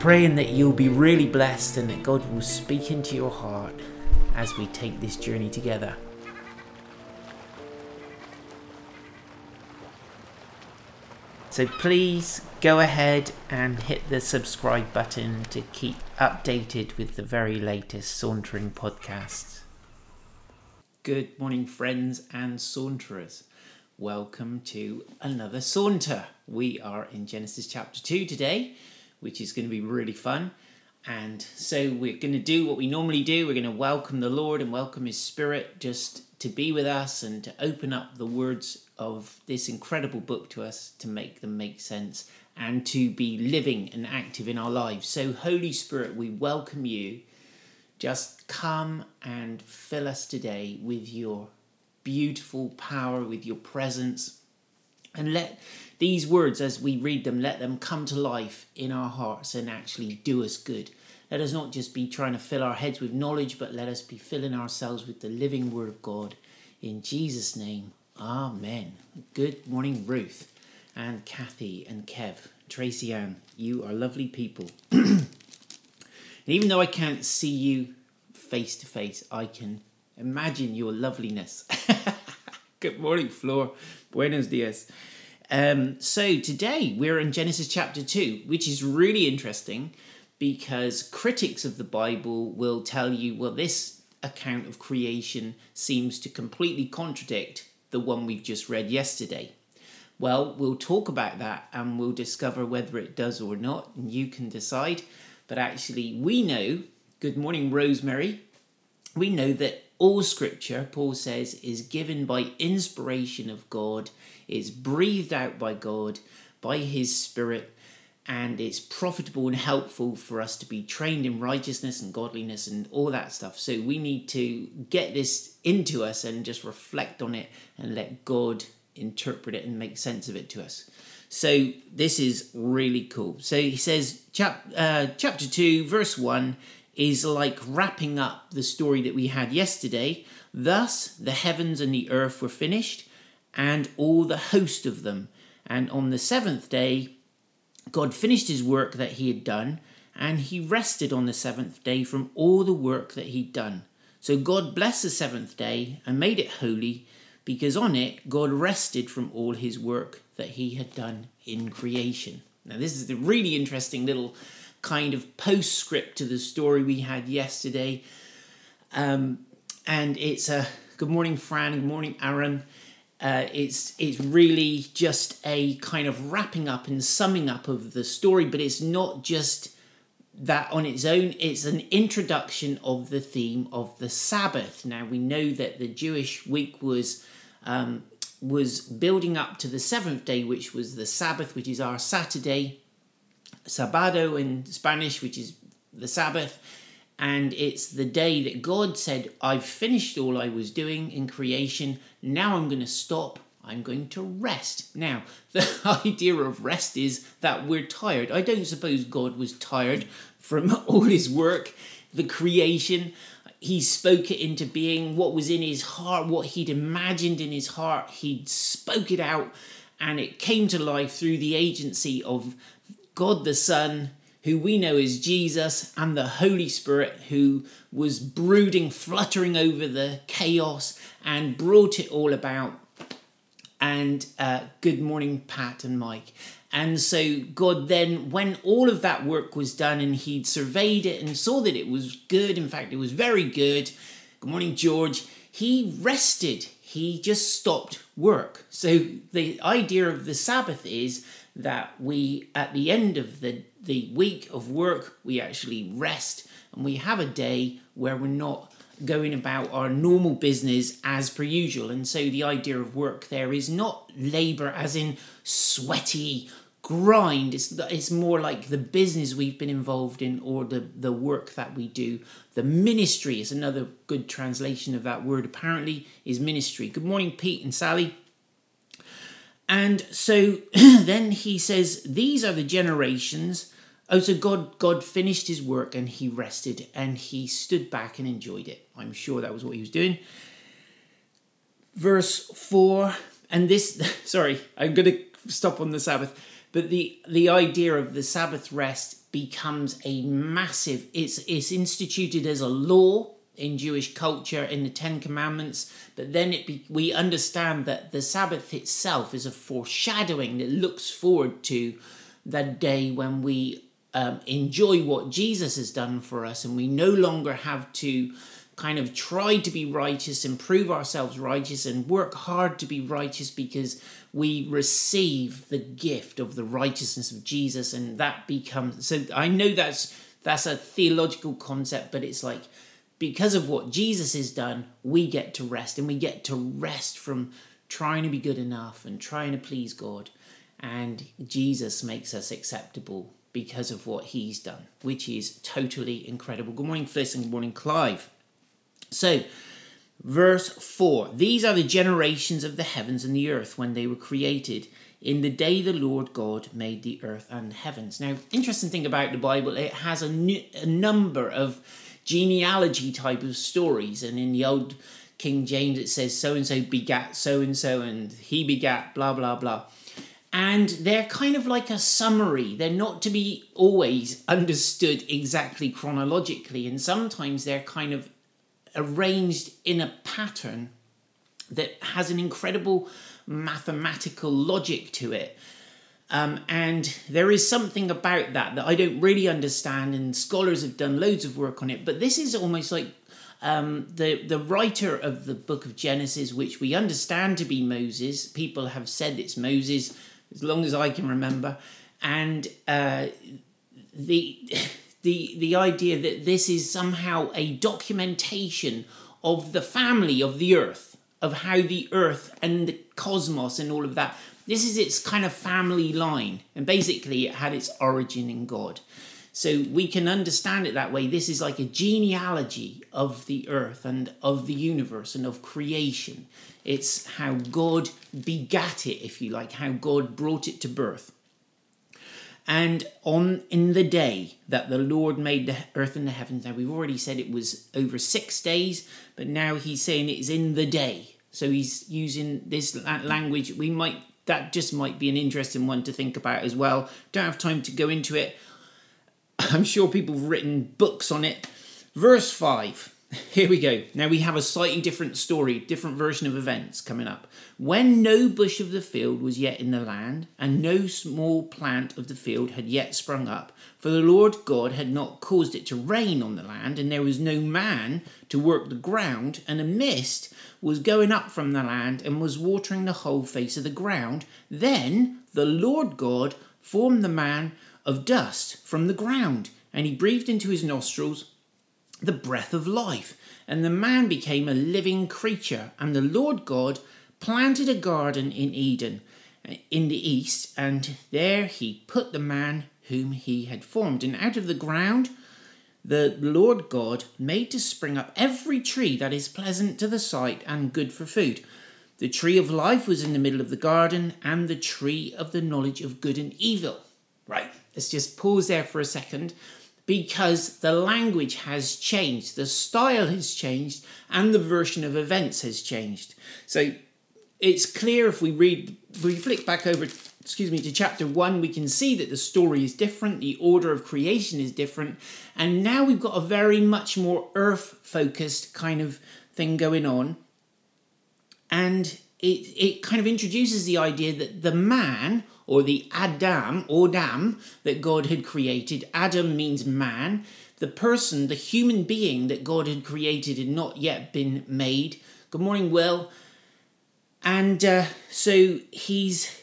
Praying that you'll be really blessed and that God will speak into your heart as we take this journey together. So please go ahead and hit the subscribe button to keep updated with the very latest Sauntering podcasts. Good morning, friends and saunterers. Welcome to another saunter. We are in Genesis chapter 2 today, which is going to be really fun. And so we're going to do what we normally do. We're going to welcome the Lord and welcome His Spirit just to be with us and to open up the words of this incredible book to us to make them make sense and to be living and active in our lives. So, Holy Spirit, we welcome you. Just come and fill us today with your beautiful power, with your presence, and let these words, as we read them, let them come to life in our hearts and actually do us good. Let us not just be trying to fill our heads with knowledge, but let us be filling ourselves with the living Word of God. In Jesus' name, Amen. Good morning, Ruth and Kathy and Kev. Tracy Ann, you are lovely people. and even though I can't see you face to face, I can imagine your loveliness. Good morning, Floor. Buenos dias. Um, so today we're in Genesis chapter 2, which is really interesting because critics of the Bible will tell you, well, this account of creation seems to completely contradict the one we've just read yesterday. Well, we'll talk about that and we'll discover whether it does or not, and you can decide. But actually, we know, good morning, Rosemary, we know that all scripture, Paul says, is given by inspiration of God, is breathed out by God, by his Spirit, and it's profitable and helpful for us to be trained in righteousness and godliness and all that stuff. So we need to get this into us and just reflect on it and let God interpret it and make sense of it to us. So this is really cool. So he says, chap, uh, chapter 2, verse 1 is like wrapping up the story that we had yesterday. Thus the heavens and the earth were finished, and all the host of them. And on the seventh day, God finished his work that he had done, and he rested on the seventh day from all the work that he'd done. So God blessed the seventh day and made it holy, because on it God rested from all his work that he had done in creation. Now, this is a really interesting little kind of postscript to the story we had yesterday. Um, and it's a good morning, Fran. Good morning, Aaron. Uh, it's it's really just a kind of wrapping up and summing up of the story, but it's not just that on its own. It's an introduction of the theme of the Sabbath. Now we know that the Jewish week was um, was building up to the seventh day, which was the Sabbath, which is our Saturday, Sabado in Spanish, which is the Sabbath. And it's the day that God said, I've finished all I was doing in creation. Now I'm going to stop. I'm going to rest. Now, the idea of rest is that we're tired. I don't suppose God was tired from all his work, the creation. He spoke it into being. What was in his heart, what he'd imagined in his heart, he'd spoke it out, and it came to life through the agency of God the Son, who we know is Jesus, and the Holy Spirit, who was brooding, fluttering over the chaos and brought it all about. And uh, good morning, Pat and Mike. And so God then, when all of that work was done and he'd surveyed it and saw that it was good, in fact, it was very good. Good morning, George. He rested, he just stopped work. So the idea of the Sabbath is that we, at the end of the, the week of work, we actually rest and we have a day where we're not going about our normal business as per usual. And so the idea of work there is not labor as in sweaty grind. It's, it's more like the business we've been involved in or the, the work that we do. The ministry is another good translation of that word, apparently, is ministry. Good morning, Pete and Sally. And so then he says, These are the generations. Oh, so God, God finished his work and he rested and he stood back and enjoyed it. I'm sure that was what he was doing. Verse 4, and this, sorry, I'm going to stop on the Sabbath, but the, the idea of the Sabbath rest becomes a massive, it's, it's instituted as a law in Jewish culture in the Ten Commandments, but then it be, we understand that the Sabbath itself is a foreshadowing that looks forward to the day when we um, enjoy what Jesus has done for us and we no longer have to kind of try to be righteous and prove ourselves righteous and work hard to be righteous because we receive the gift of the righteousness of Jesus and that becomes so I know that's that's a theological concept but it's like because of what Jesus has done, we get to rest and we get to rest from trying to be good enough and trying to please God. And Jesus makes us acceptable because of what he's done, which is totally incredible. Good morning, Fliss, and good morning, Clive. So, verse 4 These are the generations of the heavens and the earth when they were created in the day the Lord God made the earth and heavens. Now, interesting thing about the Bible, it has a number of genealogy type of stories. And in the old King James, it says so and so begat so and so, and he begat blah, blah, blah. And they're kind of like a summary. They're not to be always understood exactly chronologically. And sometimes they're kind of arranged in a pattern that has an incredible mathematical logic to it. Um, and there is something about that that I don't really understand, and scholars have done loads of work on it. But this is almost like um, the the writer of the book of Genesis, which we understand to be Moses. People have said it's Moses as long as I can remember, and uh, the the the idea that this is somehow a documentation of the family of the earth, of how the earth and the cosmos and all of that this is its kind of family line, and basically it had its origin in God. So we can understand it that way. This is like a genealogy of the earth and of the universe and of creation. It's how God begat it, if you like, how God brought it to birth. And on in the day that the Lord made the earth and the heavens, now we've already said it was over six days, but now he's saying it's in the day. So he's using this language. We might that just might be an interesting one to think about as well. Don't have time to go into it. I'm sure people have written books on it. Verse 5. Here we go. Now we have a slightly different story, different version of events coming up. When no bush of the field was yet in the land, and no small plant of the field had yet sprung up, for the Lord God had not caused it to rain on the land, and there was no man to work the ground, and a mist was going up from the land and was watering the whole face of the ground, then the Lord God formed the man of dust from the ground, and he breathed into his nostrils the breath of life, and the man became a living creature. And the Lord God planted a garden in Eden in the east, and there he put the man whom he had formed. And out of the ground the Lord God made to spring up every tree that is pleasant to the sight and good for food. The tree of life was in the middle of the garden, and the tree of the knowledge of good and evil. Right, let's just pause there for a second because the language has changed, the style has changed, and the version of events has changed. So it's clear if we read, if we flick back over, excuse me, to chapter one, we can see that the story is different, the order of creation is different, and now we've got a very much more earth focused kind of thing going on. And it, it kind of introduces the idea that the man or the Adam or Dam that God had created. Adam means man. The person, the human being that God had created had not yet been made. Good morning, Will. And uh, so he's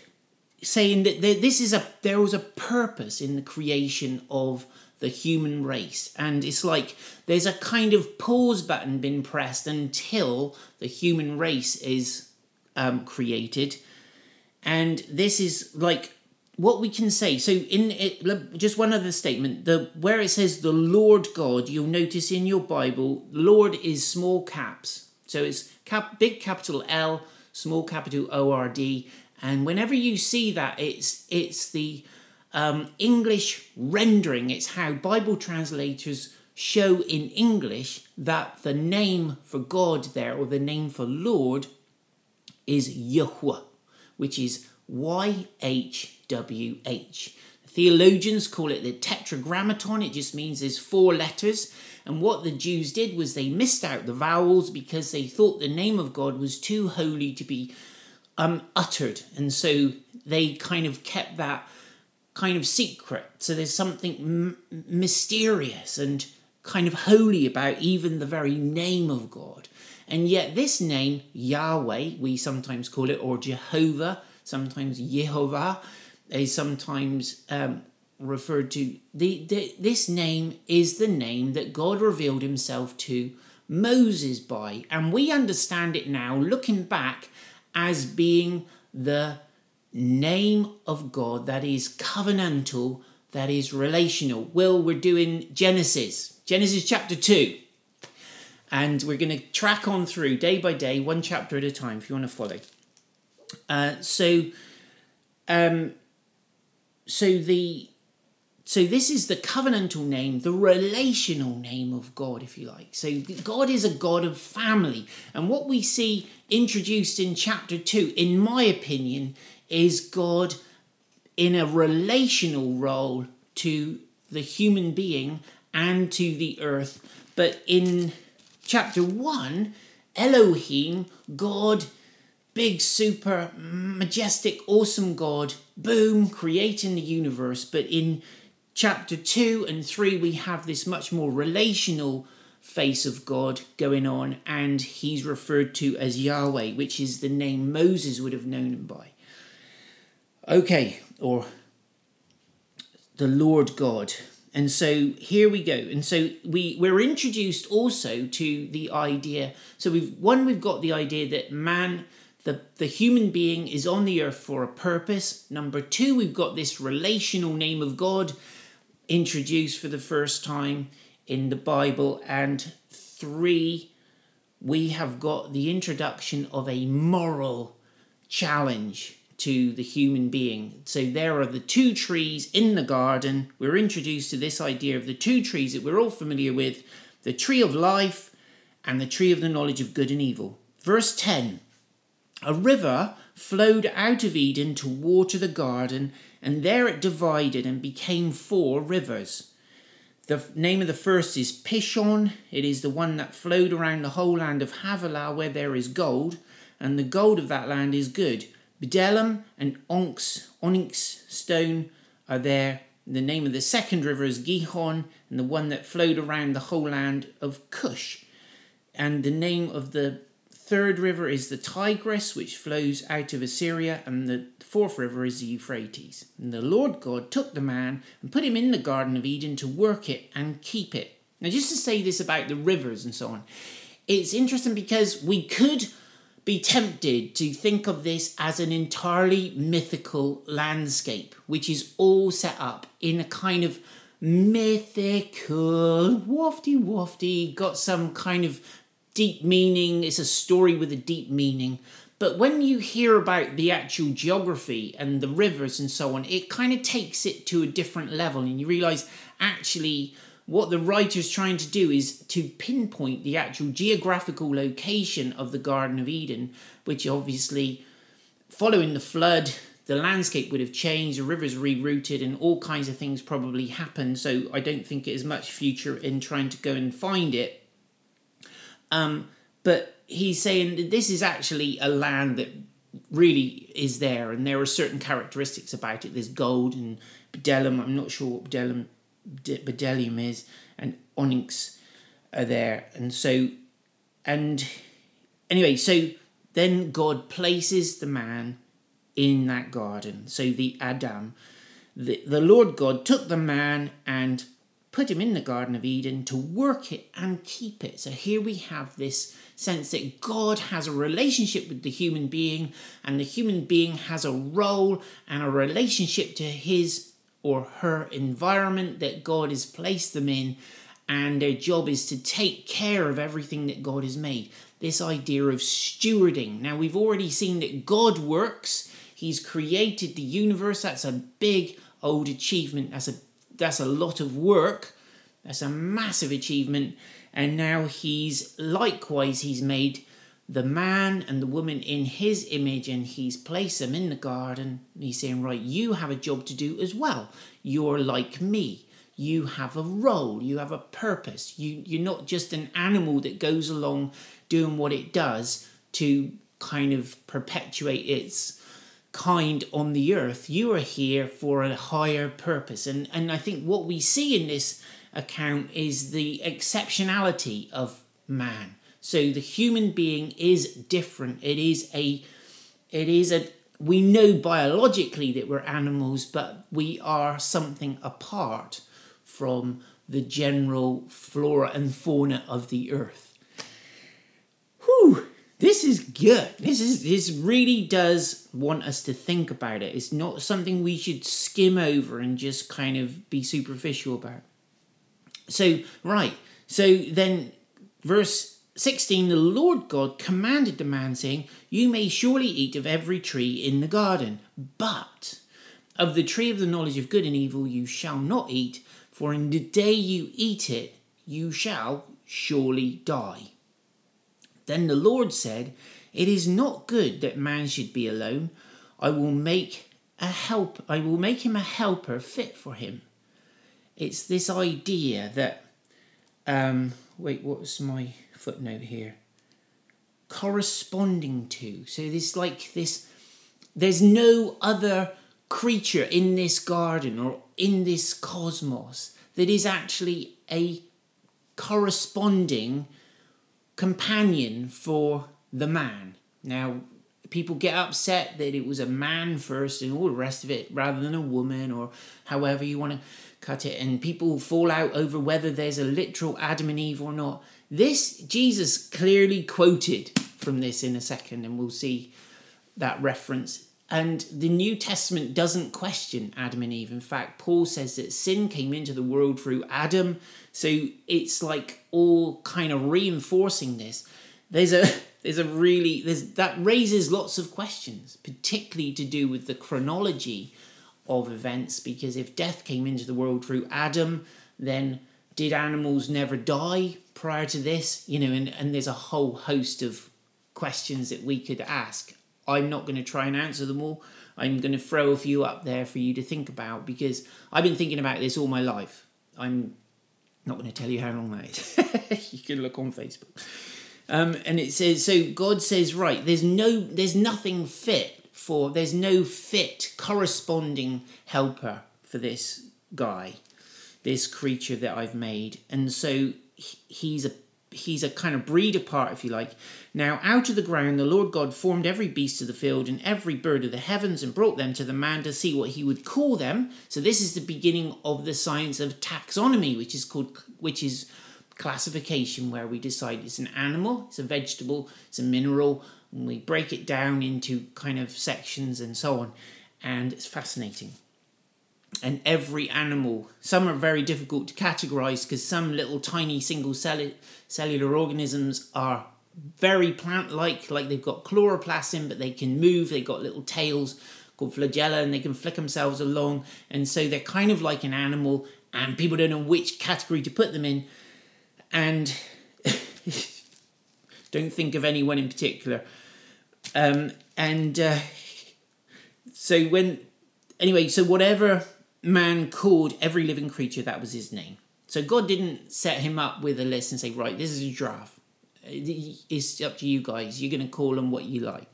saying that this is a there was a purpose in the creation of the human race. And it's like there's a kind of pause button been pressed until the human race is um, created. And this is like what we can say. So in it, just one other statement. The where it says the Lord God, you'll notice in your Bible, Lord is small caps. So it's cap, big capital L, small capital O R D, and whenever you see that, it's it's the um, English rendering. It's how Bible translators show in English that the name for God there, or the name for Lord, is Yahweh, which is Y H W H. Theologians call it the tetragrammaton. It just means there's four letters. And what the Jews did was they missed out the vowels because they thought the name of God was too holy to be um, uttered. And so they kind of kept that kind of secret. So there's something m- mysterious and kind of holy about even the very name of God. And yet, this name, Yahweh, we sometimes call it, or Jehovah, sometimes Yehovah, is sometimes um, referred to. The, the, this name is the name that God revealed himself to Moses by. And we understand it now, looking back, as being the name of God that is covenantal, that is relational. Will, we're doing Genesis, Genesis chapter 2. And we're going to track on through day by day, one chapter at a time, if you want to follow. Uh, so, um, so the so this is the covenantal name, the relational name of God, if you like. So God is a God of family, and what we see introduced in chapter two, in my opinion, is God in a relational role to the human being and to the earth. But in chapter 1, Elohim, God, big, super, majestic, awesome God, boom, creating the universe. But in chapter 2 and 3, we have this much more relational face of God going on, and he's referred to as Yahweh, which is the name Moses would have known him by. Okay, or the Lord God. And so here we go. And so we we're introduced also to the idea. So we've one we've got the idea that man the, the human being is on the earth for a purpose. Number two, we've got this relational name of God introduced for the first time in the Bible. And three, we have got the introduction of a moral challenge to the human being. So there are the two trees in the garden. We're introduced to this idea of the two trees that we're all familiar with the tree of life and the tree of the knowledge of good and evil. Verse 10 A river flowed out of Eden to water the garden, and there it divided and became four rivers. The name of the first is Pishon. It is the one that flowed around the whole land of Havilah where there is gold, and the gold of that land is good. Bdellium and onyx, onyx stone are there. The name of the second river is Gihon, and the one that flowed around the whole land of Cush. And the name of the third river is the Tigris, which flows out of Assyria, and the fourth river is the Euphrates. And the Lord God took the man and put him in the Garden of Eden to work it and keep it. Now, just to say this about the rivers and so on, it's interesting because we could be tempted to think of this as an entirely mythical landscape, which is all set up in a kind of mythical, wafty wafty, got some kind of deep meaning. It's a story with a deep meaning. But when you hear about the actual geography and the rivers and so on, it kind of takes it to a different level, and you realize actually what the writer's trying to do is to pinpoint the actual geographical location of the Garden of Eden, which obviously, following the flood, the landscape would have changed, the rivers rerouted, and all kinds of things probably happened. So I don't think it is much future in trying to go and find it. Um, but he's saying that this is actually a land that really is there, and there are certain characteristics about it. There's gold and bdellium. I'm not sure what bdellium bdellium is, and onyx are there. And so, and anyway, so then God places the man in that garden. So the Adam, the, the Lord God took the man and put him in the Garden of Eden to work it and keep it. So here we have this sense that God has a relationship with the human being, and the human being has a role and a relationship to his or her environment that God has placed them in, and their job is to take care of everything that God has made. This idea of stewarding. Now, we've already seen that God works, He's created the universe. That's a big old achievement. That's a that's a lot of work. That's a massive achievement. And now he's likewise he's made the man and the woman in his image and he's placed them in the garden. He's saying, Right, you have a job to do as well. You're like me. You have a role, you have a purpose. You, you're not just an animal that goes along doing what it does to kind of perpetuate its kind on the earth. You are here for a higher purpose. And, and I think what we see in this account is the exceptionality of man so the human being is different. It is a, it is a, we know biologically that we're animals, but we are something apart from the general flora and fauna of the earth. Whew, this is good. This is this really does want us to think about it. It's not something we should skim over and just kind of be superficial about. So, right. So then verse 16 the Lord God commanded the man, saying, You may surely eat of every tree in the garden, but of the tree of the knowledge of good and evil you shall not eat, for in the day you eat it, you shall surely die. Then the Lord said, It is not good that man should be alone. I will make a help I will make him a helper fit for him. It's this idea that um wait, what was my footnote here. Corresponding to. So this like this there's no other creature in this garden or in this cosmos that is actually a corresponding companion for the man. Now, people get upset that it was a man first and all the rest of it rather than a woman or however you want to cut it, and people fall out over whether there's a literal Adam and Eve or not. This, Jesus clearly quoted from this in a second, and we'll see that reference. And the New Testament doesn't question Adam and Eve. In fact, Paul says that sin came into the world through Adam. So it's like all kind of reinforcing this. There's a there's a really there's that raises lots of questions, particularly to do with the chronology of events. Because if death came into the world through Adam, then did animals never die prior to this? You know, and, and there's a whole host of questions that we could ask. I'm not going to try and answer them all. I'm going to throw a few up there for you to think about because I've been thinking about this all my life. I'm not going to tell you how long that is. you can look on Facebook. Um, and it says so God says right there's no there's nothing fit for there's no fit corresponding helper for this guy this creature that I've made. And so he's a he's a kind of breed apart, if you like. Now, out of the ground, the Lord God formed every beast of the field and every bird of the heavens and brought them to the man to see what he would call them. So this is the beginning of the science of taxonomy, which is called which is classification, where we decide it's an animal, it's a vegetable, it's a mineral, and we break it down into kind of sections and so on. And it's fascinating and every animal. Some are very difficult to categorize because some little tiny single cell- cellular organisms are very plant like, like they've got chloroplasm, but they can move, they've got little tails called flagella and they can flick themselves along. And so they're kind of like an animal, and people don't know which category to put them in. And don't think of anyone in particular. Um, and uh, so when, anyway, so whatever man called every living creature that was his name. So God didn't set him up with a list and say, right, this is a giraffe. It's up to you guys. You're going to call them what you like.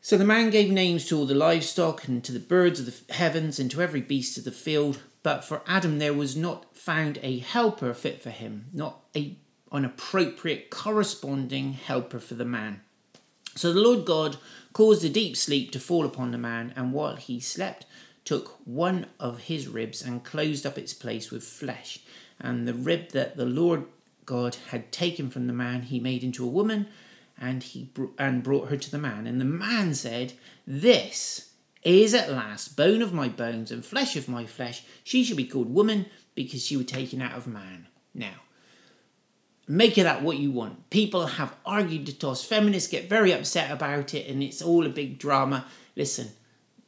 So the man gave names to all the livestock and to the birds of the heavens and to every beast of the field. But for Adam there was not found a helper fit for him, not a an appropriate corresponding helper for the man. So the Lord God caused a deep sleep to fall upon the man, and while he slept, took one of his ribs and closed up its place with flesh. And the rib that the Lord God had taken from the man, he made into a woman, and he br- and brought her to the man. And the man said, "This is at last bone of my bones and flesh of my flesh. She shall be called woman because she was taken out of man." Now, make of that what you want. People have argued the toss. Feminists get very upset about it, and it's all a big drama. Listen,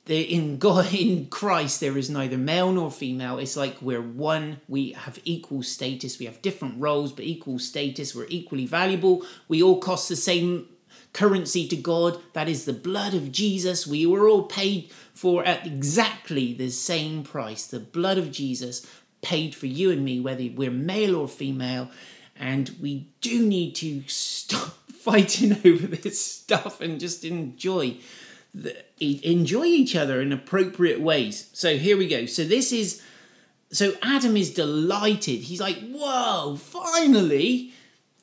in God, in Christ, there is neither male nor female. It's like we're one. We have equal status. We have different roles, but equal status. We're equally valuable. We all cost the same currency to God. That is the blood of Jesus. We were all paid for at exactly the same price. The blood of Jesus paid for you and me, whether we're male or female. And we do need to stop fighting over this stuff and just enjoy enjoy each other in appropriate ways. So here we go. So this is so Adam is delighted. He's like, "Whoa, finally!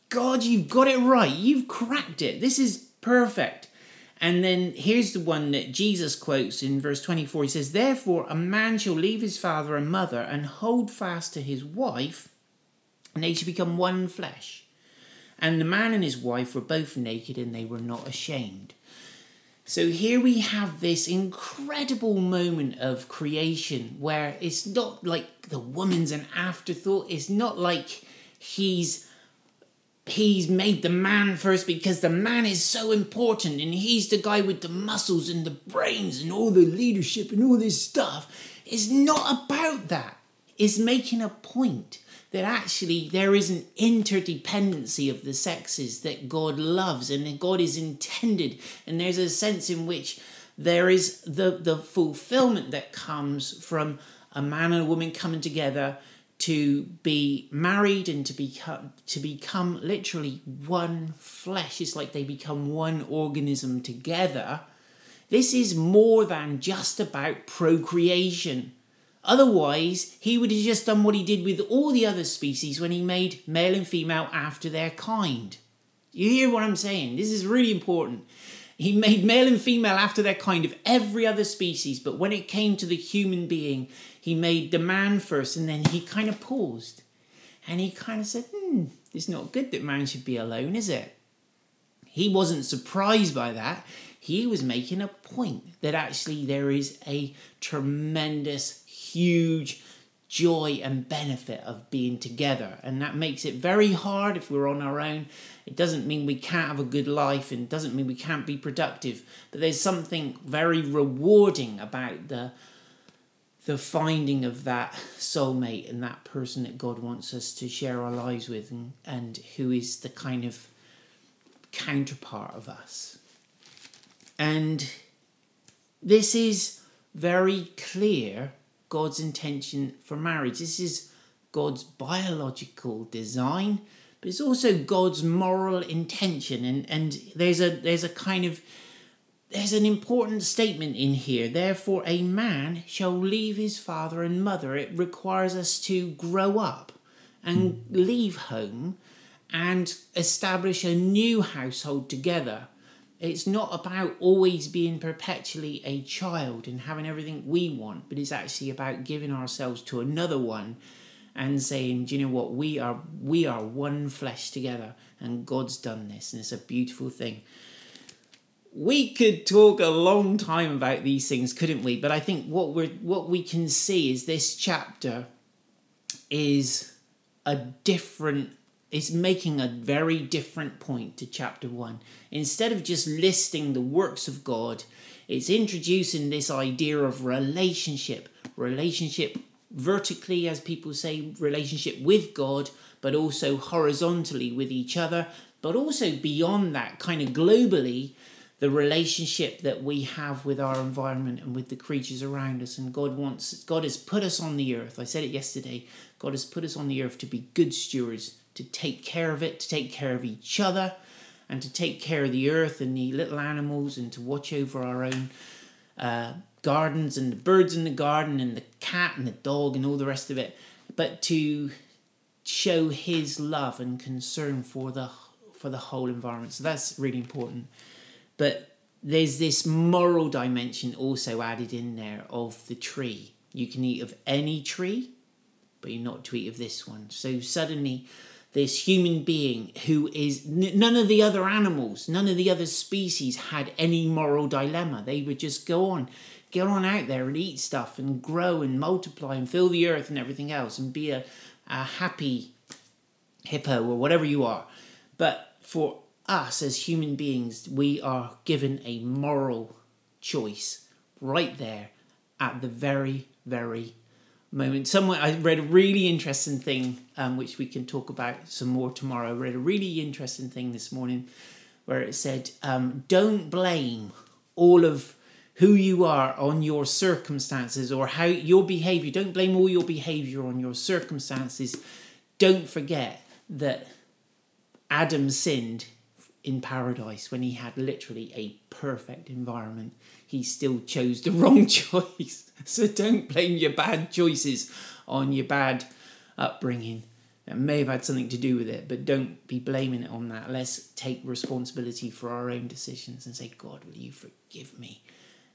God, you've got it right. You've cracked it. This is perfect." And then here's the one that Jesus quotes in verse 24. He says, Therefore, a man shall leave his father and mother and hold fast to his wife, and they shall become one flesh. And the man and his wife were both naked, and they were not ashamed. So here we have this incredible moment of creation where it's not like the woman's an afterthought. It's not like he's he's made the man first because the man is so important and he's the guy with the muscles and the brains and all the leadership and all this stuff. It's not about that. It's making a point that actually there is an interdependency of the sexes that God loves and that God is intended. And there's a sense in which there is the, the fulfillment that comes from a man and a woman coming together to be married and to become to become literally one flesh. It's like they become one organism together. This is more than just about procreation Otherwise, he would have just done what he did with all the other species when he made male and female after their kind. You hear what I'm saying? This is really important. He made male and female after their kind of every other species, but when it came to the human being, he made the man first and then he kind of paused. And he kind of said, hmm, it's not good that man should be alone, is it? He wasn't surprised by that. He was making a point that actually there is a tremendous huge joy and benefit of being together. And that makes it very hard if we're on our own. It doesn't mean we can't have a good life and doesn't mean we can't be productive. But there's something very rewarding about the the finding of that soulmate and that person that God wants us to share our lives with and, and who is the kind of counterpart of us. And this is very clear God's intention for marriage. This is God's biological design, but it's also God's moral intention. And, and there's a there's a kind of there's an important statement in here. Therefore, a man shall leave his father and mother. It requires us to grow up and hmm. leave home and establish a new household together it's not about always being perpetually a child and having everything we want, but it's actually about giving ourselves to another one and saying, Do you know what? We are we are one flesh together and God's done this and it's a beautiful thing. We could talk a long time about these things, couldn't we? But I think what we're what we can see is this chapter is a different is making a very different point to chapter 1. Instead of just listing the works of God, it's introducing this idea of relationship. Relationship vertically, as people say, relationship with God, but also horizontally with each other, but also beyond that, kind of globally, the relationship that we have with our environment and with the creatures around us. And God wants, God has put us on the earth. I said it yesterday. God has put us on the earth to be good stewards to take care of it, to take care of each other, and to take care of the earth and the little animals, and to watch over our own uh, gardens and the birds in the garden and the cat and the dog and all the rest of it, but to show His love and concern for the for the whole environment. So that's really important. But there's this moral dimension also added in there of the tree. You can eat of any tree, but you're not to eat of this one. So suddenly, this human being who is none of the other animals, none of the other species had any moral dilemma. They would just go on, get on out there and eat stuff and grow and multiply and fill the earth and everything else and be a, a happy hippo or whatever you are. But for us as human beings, we are given a moral choice right there at the very, very moment. Somewhere I read a really interesting thing, um, which we can talk about some more tomorrow. I read a really interesting thing this morning where it said, um, "Don't blame all of who you are on your circumstances or how your behavior. Don't blame all your behavior on your circumstances. Don't forget that Adam sinned in paradise when he had literally a perfect environment. He still chose the wrong choice. So don't blame your bad choices on your bad upbringing. It may have had something to do with it, but don't be blaming it on that. Let's take responsibility for our own decisions and say, God, will you forgive me?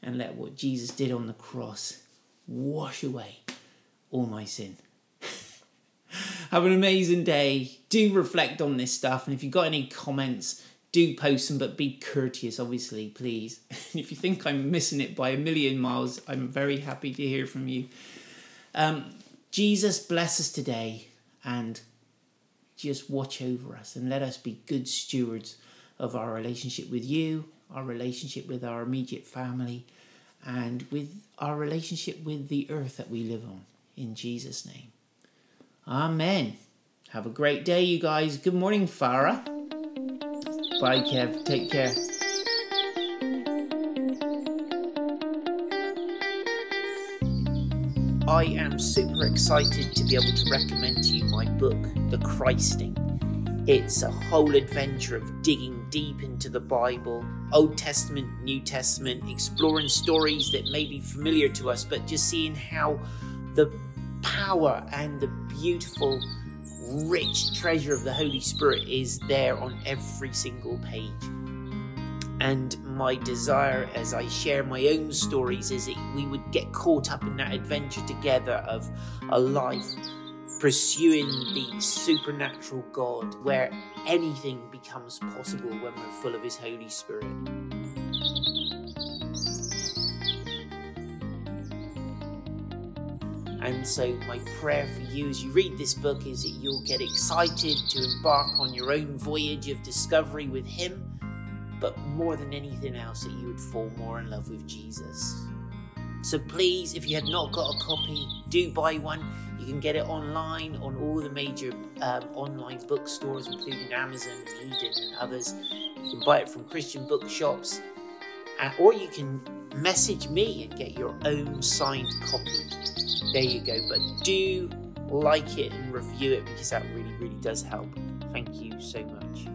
And let what Jesus did on the cross wash away all my sin. Have an amazing day. Do reflect on this stuff. And if you've got any comments, do post them, but be courteous, obviously, please. if you think I'm missing it by a million miles, I'm very happy to hear from you. Um, Jesus bless us today and just watch over us and let us be good stewards of our relationship with you, our relationship with our immediate family, and with our relationship with the earth that we live on. In Jesus' name. Amen. Have a great day, you guys. Good morning, Farah. Bye, Kev. Take care. I am super excited to be able to recommend to you my book, The Christing. It's a whole adventure of digging deep into the Bible, Old Testament, New Testament, exploring stories that may be familiar to us, but just seeing how the power and the beautiful rich treasure of the Holy Spirit is there on every single page. And my desire as I share my own stories is that we would get caught up in that adventure together of a life pursuing the supernatural God where anything becomes possible when we're full of His Holy Spirit. And so, my prayer for you as you read this book is that you'll get excited to embark on your own voyage of discovery with Him, but more than anything else, that you would fall more in love with Jesus. So, please, if you have not got a copy, do buy one. You can get it online on all the major um, online bookstores, including Amazon, and Eden, and others. You can buy it from Christian bookshops, uh, or you can message me and get your own signed copy there you go. But do like it and review it because that really, really does help. Thank you so much.